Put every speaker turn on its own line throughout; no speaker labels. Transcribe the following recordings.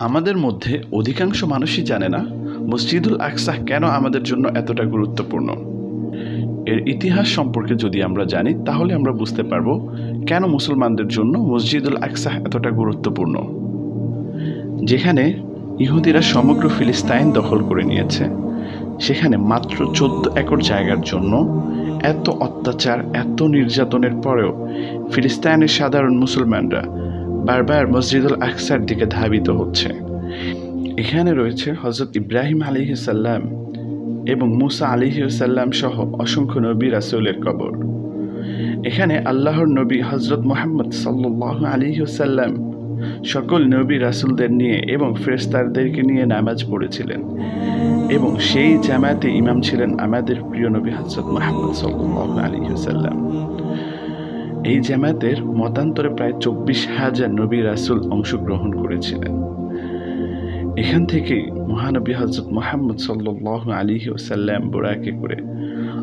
আমাদের মধ্যে অধিকাংশ মানুষই জানে না মসজিদুল আকসাহ কেন আমাদের জন্য এতটা গুরুত্বপূর্ণ। এর ইতিহাস সম্পর্কে যদি আমরা জানি, তাহলে আমরা বুঝতে পারব কেন মুসলমানদের জন্য মসজিদুল আকসাহ এতটা গুরুত্বপূর্ণ। যেখানে ইহুদিরা সমগ্র ফিলিস্তাইন দখল করে নিয়েছে, সেখানে মাত্র চোদ্দ একর জায়গার জন্য এত অত্যাচার, এত নির্যাতনের পরেও ফিলিস্তাইনের সাধারণ মুসলমানরা বারবার মসজিদুল আকসার দিকে ধাবিত হচ্ছে। এখানে রয়েছে হজরত ইব্রাহিম আলিহাল্লাম এবং মুসা আলিহাল্লাম সহ অসংখ্য নবী রাসুলের কবর। এখানে আল্লাহর নবী হজরত মোহাম্মদ সাল্লাহ আলিহাল্লাম সকল নবী রাসুলদের নিয়ে এবং ফেরেস্তারদেরকে নিয়ে নামাজ পড়েছিলেন এবং সেই জামায়াতে ইমাম ছিলেন আমাদের প্রিয় নবী হজরত মোহাম্মদ সাল্লাহ আলিহাল্লাম এই জামায়াতের মতান্তরে প্রায় চব্বিশ হাজার নবী রাসুল অংশগ্রহণ করেছিলেন। এখান থেকেই মহানবী হজরত মোহাম্মদ সাল্লাহ আলী ওসাল্লাম বোরাকে করে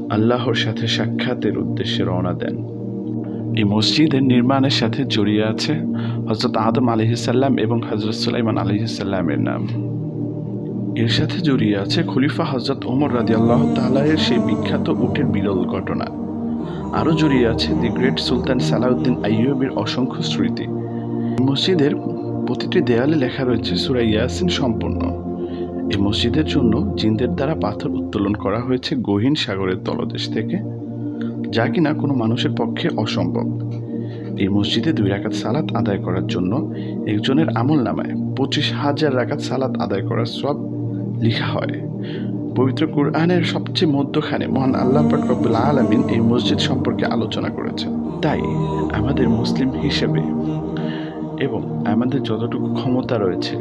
আল্লাহর সাথে সাক্ষাতের উদ্দেশ্যে রওনা দেন। এই মসজিদের নির্মাণের সাথে জড়িয়ে আছে হজরত আদম আলহিসাল্লাম এবং হজরত সুলাইমান আলহিসাল্লামের নাম। এর সাথে জড়িয়ে আছে খলিফা হজরত ওমর রাজি আল্লাহ তালাহের সেই বিখ্যাত উটের বিরল ঘটনা। আরও জড়িয়ে আছে দি গ্রেট সুলতান সালাউদ্দিন আইয়ুবের অসংখ্য স্মৃতি। মসজিদের প্রতিটি দেয়ালে লেখা রয়েছে সুরা ইয়াসিন সম্পূর্ণ। এই মসজিদের জন্য জিনদের দ্বারা পাথর উত্তোলন করা হয়েছে গহীন সাগরের তলদেশ থেকে, যা কিনা কোনো মানুষের পক্ষে অসম্ভব। এই মসজিদে দুই রাকাত সালাত আদায় করার জন্য একজনের আমল নামায় পঁচিশ হাজার রাকাত সালাত আদায় করার সব লিখা হয়। পবিত্র কোরআনের সবচেয়ে মধ্যখানে মহান আল্লাহ রব্বুল আলমিন এই মসজিদ সম্পর্কে আলোচনা করেছেন। তাই আমাদের মুসলিম হিসেবে এবং আমাদের যতটুকু ক্ষমতা রয়েছে,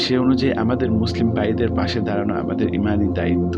সে অনুযায়ী আমাদের মুসলিম ভাইদের পাশে দাঁড়ানো আমাদের ইমানি দায়িত্ব।